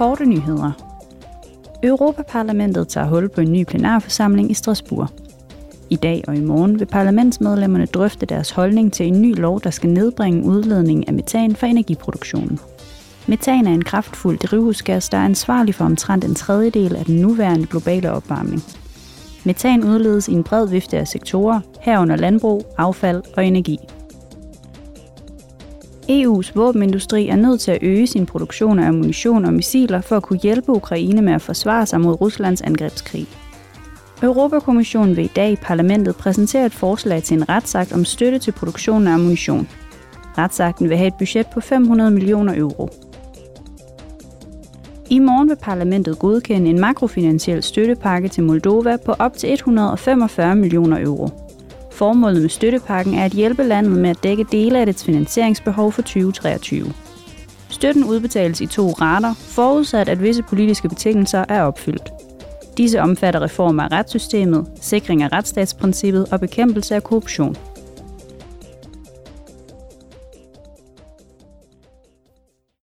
korte nyheder. Europaparlamentet tager hul på en ny plenarforsamling i Strasbourg. I dag og i morgen vil parlamentsmedlemmerne drøfte deres holdning til en ny lov, der skal nedbringe udledningen af metan fra energiproduktionen. Metan er en kraftfuld drivhusgas, der er ansvarlig for omtrent en tredjedel af den nuværende globale opvarmning. Metan udledes i en bred vifte af sektorer, herunder landbrug, affald og energi. EU's våbenindustri er nødt til at øge sin produktion af ammunition og missiler for at kunne hjælpe Ukraine med at forsvare sig mod Ruslands angrebskrig. Europakommissionen vil i dag i parlamentet præsentere et forslag til en retsakt om støtte til produktion af ammunition. Retsakten vil have et budget på 500 millioner euro. I morgen vil parlamentet godkende en makrofinansiel støttepakke til Moldova på op til 145 millioner euro. Formålet med støttepakken er at hjælpe landet med at dække dele af dets finansieringsbehov for 2023. Støtten udbetales i to rater, forudsat at visse politiske betingelser er opfyldt. Disse omfatter reformer af retssystemet, sikring af retsstatsprincippet og bekæmpelse af korruption.